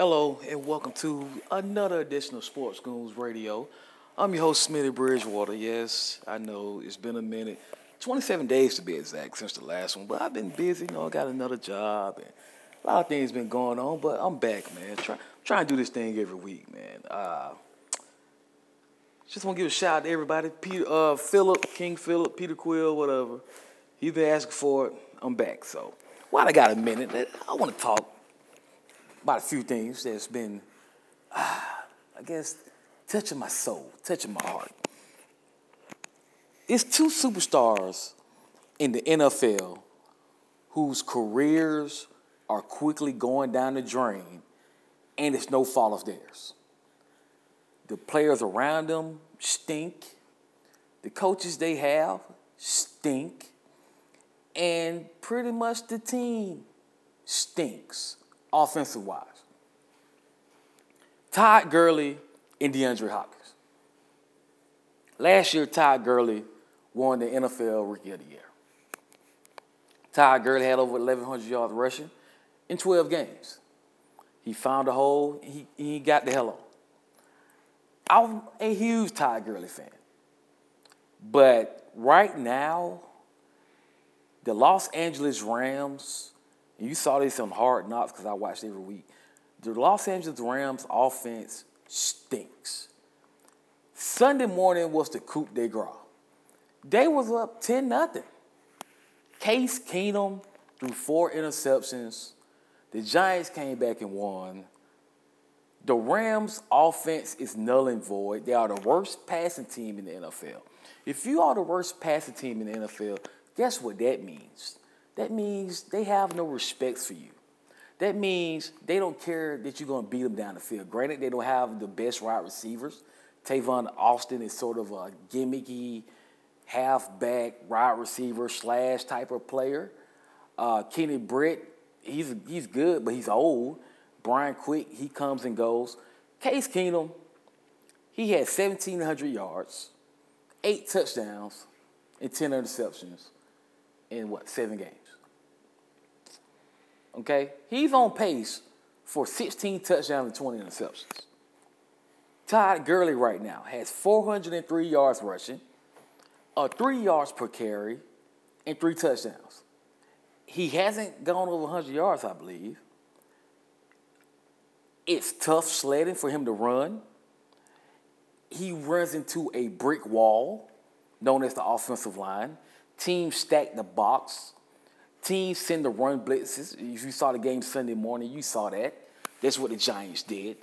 Hello and welcome to another edition of Sports Goons Radio. I'm your host, Smitty Bridgewater. Yes, I know it's been a minute, 27 days to be exact since the last one, but I've been busy. You know, I got another job and a lot of things been going on, but I'm back, man. Try, trying to do this thing every week, man. Uh, just want to give a shout out to everybody. Peter, uh, Philip, King Philip, Peter Quill, whatever. He's been asking for it. I'm back. So while I got a minute, I want to talk about a few things that's been, uh, I guess, touching my soul, touching my heart. It's two superstars in the NFL whose careers are quickly going down the drain, and it's no fault of theirs. The players around them stink. The coaches they have stink. And pretty much the team stinks offensive wise. Todd Gurley and DeAndre Hopkins. Last year, Todd Gurley won the NFL Rookie of the Year. Todd Gurley had over 1,100 yards rushing in 12 games. He found a hole, he, he got the hell on. I'm a huge Todd Gurley fan. But right now, the Los Angeles Rams, you saw this on Hard Knocks because I watched every week. The Los Angeles Rams offense stinks. Sunday morning was the coup de grace. They was up 10 nothing. Case Keenum threw four interceptions. The Giants came back and won. The Rams offense is null and void. They are the worst passing team in the NFL. If you are the worst passing team in the NFL, guess what that means? That means they have no respect for you. That means they don't care that you're going to beat them down the field. Granted, they don't have the best wide receivers. Tavon Austin is sort of a gimmicky halfback wide receiver slash type of player. Uh, Kenny Britt, he's he's good, but he's old. Brian Quick, he comes and goes. Case Keenum, he had 1,700 yards, eight touchdowns, and 10 interceptions in what, seven games? Okay? He's on pace for 16 touchdowns and 20 interceptions. Todd Gurley right now has 403 yards rushing, uh, three yards per carry, and three touchdowns. He hasn't gone over 100 yards, I believe. It's tough sledding for him to run. He runs into a brick wall, known as the offensive line. Teams stack the box. Teams send the run blitzes. If you saw the game Sunday morning, you saw that. That's what the Giants did.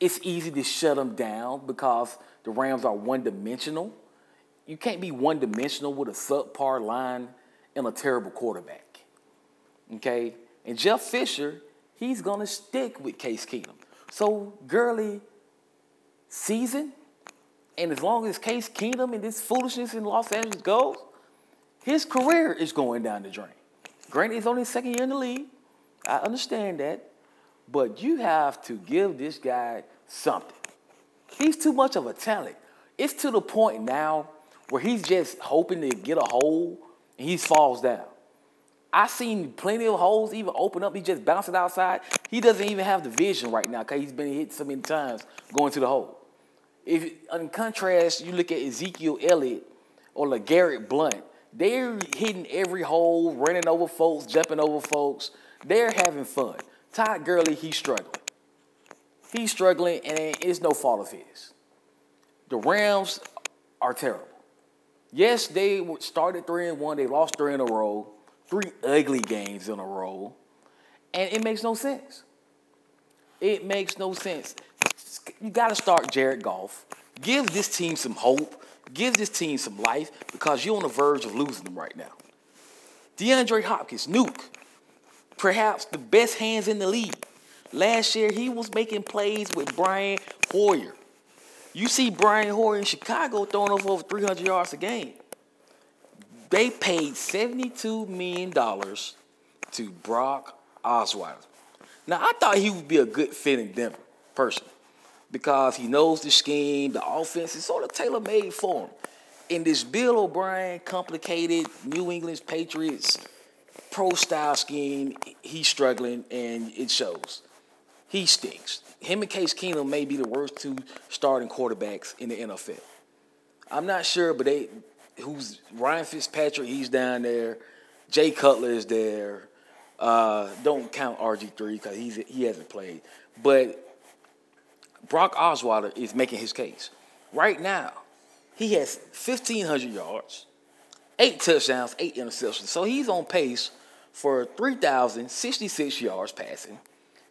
It's easy to shut them down because the Rams are one dimensional. You can't be one dimensional with a subpar line and a terrible quarterback. Okay? And Jeff Fisher, he's going to stick with Case Keenum. So, Gurley season, and as long as Case Keenum and this foolishness in Los Angeles goes, his career is going down the drain. Granted, he's only second year in the league. I understand that. But you have to give this guy something. He's too much of a talent. It's to the point now where he's just hoping to get a hole and he falls down. I've seen plenty of holes even open up. He just bouncing outside. He doesn't even have the vision right now because he's been hit so many times going to the hole. If in contrast, you look at Ezekiel Elliott or LeGarrette Blount, they're hitting every hole, running over folks, jumping over folks. They're having fun. Todd Gurley, he's struggling. He's struggling, and it's no fault of his. The Rams are terrible. Yes, they started three and one. They lost three in a row, three ugly games in a row, and it makes no sense. It makes no sense. You got to start Jared Goff. Give this team some hope. Give this team some life because you're on the verge of losing them right now. DeAndre Hopkins, nuke, perhaps the best hands in the league. Last year, he was making plays with Brian Hoyer. You see Brian Hoyer in Chicago throwing over 300 yards a game. They paid $72 million to Brock Osweiler. Now, I thought he would be a good fit in Denver, personally because he knows the scheme, the offense is sort of tailor made for him. In this Bill O'Brien complicated New England Patriots pro style scheme, he's struggling and it shows. he stinks. Him and Case Keenum may be the worst two starting quarterbacks in the NFL. I'm not sure, but they who's Ryan Fitzpatrick, he's down there. Jay Cutler is there. Uh, don't count RG3 because he's he hasn't played. But Brock Osweiler is making his case. Right now, he has 1,500 yards, eight touchdowns, eight interceptions. So he's on pace for 3,066 yards passing,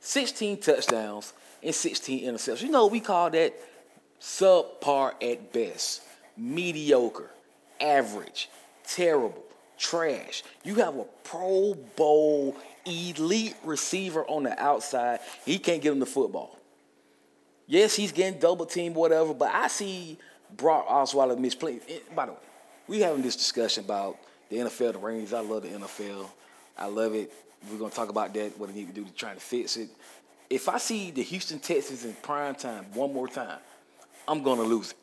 16 touchdowns, and 16 interceptions. You know, we call that subpar at best, mediocre, average, terrible, trash. You have a Pro Bowl elite receiver on the outside. He can't get him the football. Yes, he's getting double teamed, whatever, but I see Brock Osweiler misplaying. By the way, we having this discussion about the NFL, the ratings. I love the NFL. I love it. We're gonna talk about that, what they need to do to try to fix it. If I see the Houston Texans in prime time one more time, I'm gonna lose it.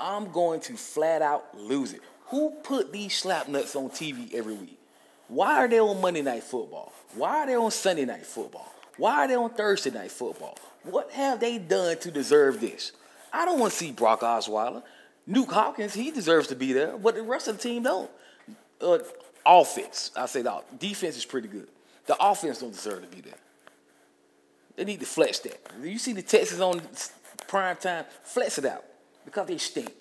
I'm going to flat out lose it. Who put these slap nuts on TV every week? Why are they on Monday Night Football? Why are they on Sunday Night Football? Why are they on Thursday Night Football? What have they done to deserve this? I don't want to see Brock Osweiler. Nuke Hopkins, he deserves to be there, but the rest of the team don't. Uh, offense, I say that. Defense is pretty good. The offense don't deserve to be there. They need to flex that. You see the Texans on prime time, flex it out because they stink.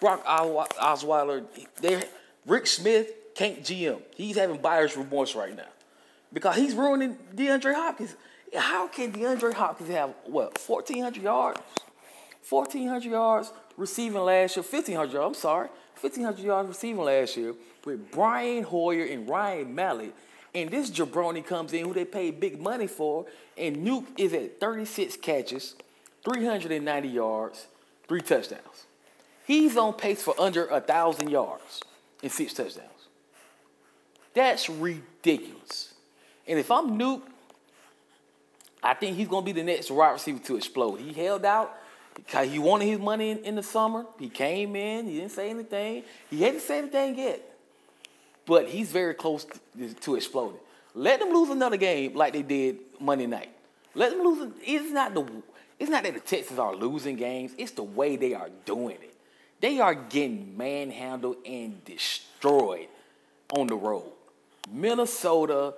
Brock Osweiler, Rick Smith can't GM. He's having buyer's remorse right now because he's ruining DeAndre Hopkins. How can DeAndre Hopkins have what 1,400 yards? 1,400 yards receiving last year, 1,500 yards, I'm sorry, 1,500 yards receiving last year with Brian Hoyer and Ryan Mallett. And this jabroni comes in who they paid big money for, and Nuke is at 36 catches, 390 yards, three touchdowns. He's on pace for under a thousand yards and six touchdowns. That's ridiculous. And if I'm Nuke, I think he's gonna be the next wide receiver to explode. He held out because he wanted his money in, in, the summer. He came in, he didn't say anything. He hadn't said anything yet. But he's very close to, to exploding. Let them lose another game like they did Monday night. Let them lose. It's not the it's not that the Texans are losing games, it's the way they are doing it. They are getting manhandled and destroyed on the road. Minnesota,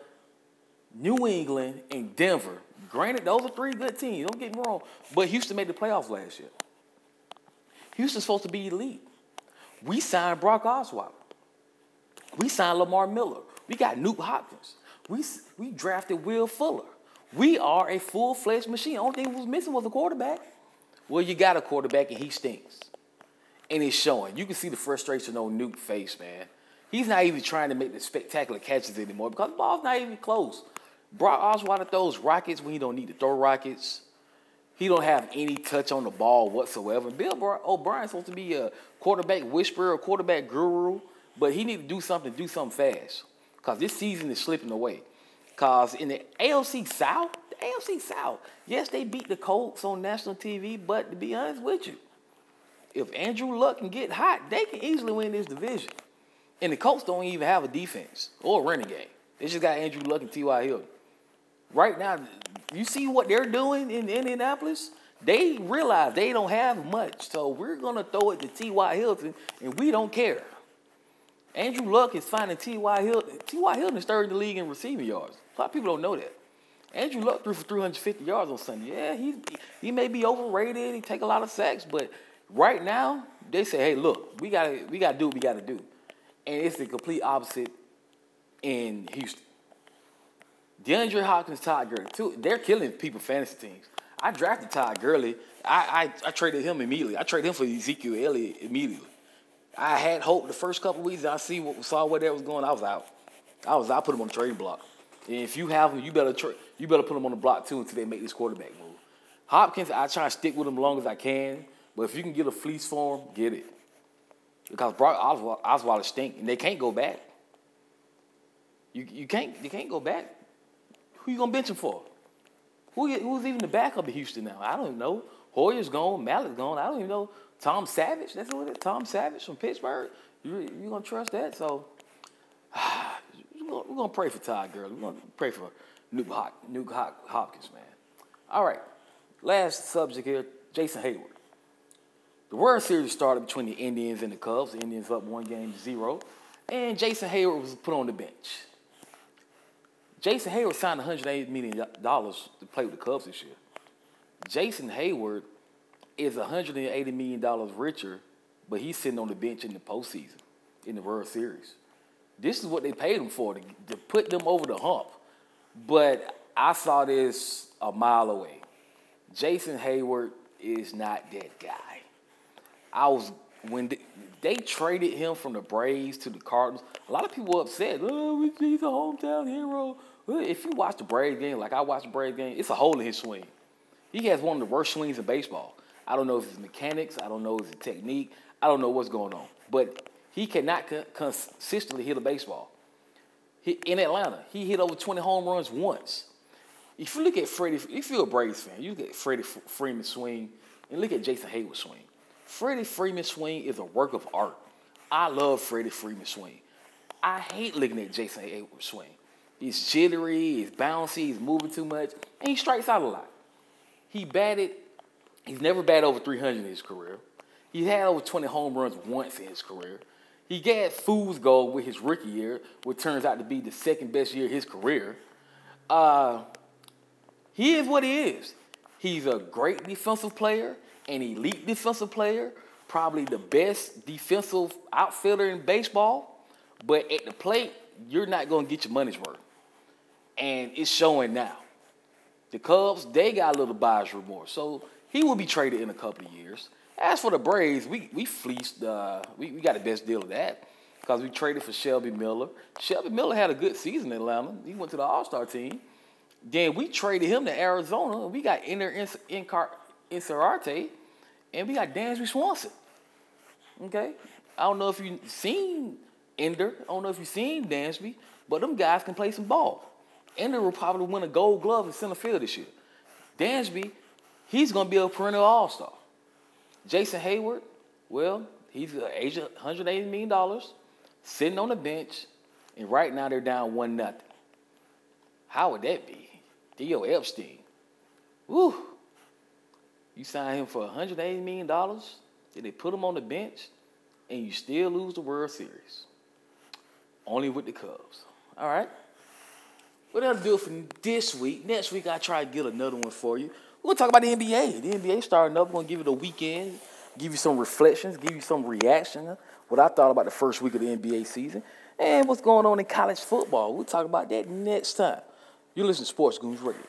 New England, and Denver. Granted, those are three good teams. Don't get me wrong. But Houston made the playoffs last year. Houston's supposed to be elite. We signed Brock Osweiler. We signed Lamar Miller. We got Nuke Hopkins. We, we drafted Will Fuller. We are a full-fledged machine. The only thing was missing was a quarterback. Well, you got a quarterback and he stinks. And it's showing. You can see the frustration on Nuke's face, man. He's not even trying to make the spectacular catches anymore because the ball's not even close. Brock Osweiler throws rockets when he don't need to throw rockets. He don't have any touch on the ball whatsoever. Bill O'Brien's supposed to be a quarterback whisperer, a quarterback guru, but he need to do something, do something fast. Because this season is slipping away. Because in the AFC South, the AFC South, yes, they beat the Colts on national TV, but to be honest with you, if Andrew Luck can get hot, they can easily win this division. And the Colts don't even have a defense or a running game. They just got Andrew Luck and T.Y. Hilton. Right now, you see what they're doing in Indianapolis? They realize they don't have much. So we're going to throw it to T.Y. Hilton, and we don't care. Andrew Luck is finding T.Y. Hilton. T.Y. Hilton is third in the league in receiving yards. A lot of people don't know that. Andrew Luck threw for 350 yards on Sunday. Yeah, he, he may be overrated. He take a lot of sacks, but right now, they say, hey, look, we got we gotta do what we got to do. And it's the complete opposite in Houston. DeAndre Hopkins, Todd Gurley, too, they're killing people fantasy teams. I drafted Todd Gurley. I, I, I traded him immediately. I traded him for Ezekiel Elliott immediately. I had hope the first couple weeks. I see what saw where that was going. I was out. I was. I put him on the trading block. And if you have him, you better tra- you better put him on the block too until they make this quarterback move. Hopkins, I try to stick with him as long as I can. But if you can get a fleece for him, get it. Because Brock Osweiler, Osweiler stink, and they can't go back. You, you can't you can't go back. Who you gonna bench him for? Who, who's even the backup in Houston now? I don't know. Hoyer's gone, Mallett's gone. I don't even know. Tom Savage, that's what it is. Tom Savage from Pittsburgh. You you gonna trust that? So we're gonna pray for Todd Gurley. We're gonna pray for Nuke, Hop, Nuke Hop, Hopkins, man. All right, last subject here Jason Heyward. The World Series started between the Indians and the Cubs. The Indians up one game to zero. And Jason Heyward was put on the bench. Jason Heyward signed $180 million to play with the Cubs this year. Jason Heyward is $180 million richer, but he's sitting on the bench in the postseason, in the World Series. This is what they paid him for, to, to put them over the hump. But I saw this a mile away. Jason Heyward is not that guy. I was when they, they, traded him from the Braves to the Cardinals. A lot of people were upset. Oh, he's a hometown hero. If you watch the Braves game, like I watch the Braves game, it's a hole in his swing. He has one of the worst swings in baseball. I don't know if it's mechanics. I don't know if it's technique. I don't know what's going on. But he cannot consistently hit a baseball. He, in Atlanta, he hit over 20 home runs once. If you look at Freddie, if you're a Braves fan, you look at Freddie Freeman swing and look at Jason Heyward swing. Freddie Freeman swing is a work of art. I love Freddie Freeman swing. I hate looking at Jason Heyward swing. He's jittery, he's bouncy, he's moving too much, and he strikes out a lot. He batted, he's never batted over 300 in his career. He had over 20 home runs once in his career. He got fool's gold with his rookie year, which turns out to be the second best year of his career. Uh, he is what he is. He's a great defensive player, an elite defensive player, probably the best defensive outfielder in baseball. But at the plate, you're not going to get your money's worth. And it's showing now. The Cubs, they got a little buyer's remorse. So he will be traded in a couple of years. As for the Braves, we, we fleeced, uh, we, we got the best deal of that because we traded for Shelby Miller. Shelby Miller had a good season in Atlanta. He went to the All Star team. Then we traded him to Arizona. We got Ender Inciarte, and we got Dansby Swanson. Okay? I don't know if you've seen Ender. I don't know if you've seen Dansby, but them guys can play some ball. Ender will probably win a gold glove in center field this year. Dansby, he's going to be a perennial all star. Jason Heyward, well, he's age of $180 million, sitting on the bench, and right now they're down 1 nothing. How would that be? Theo Epstein. Woo! You sign him for $180 million, then they put him on the bench, and you still lose the World Series. Only with the Cubs. All right? What that'll do it for this week. Next week, I'll try to get another one for you. To talk about the NBA. The NBA starting up. We're going to give it a weekend, give you some reflections, give you some reaction, what I thought about the first week of the NBA season, and what's going on in college football. We'll talk about that next time. You listen to Sports Goons Radio.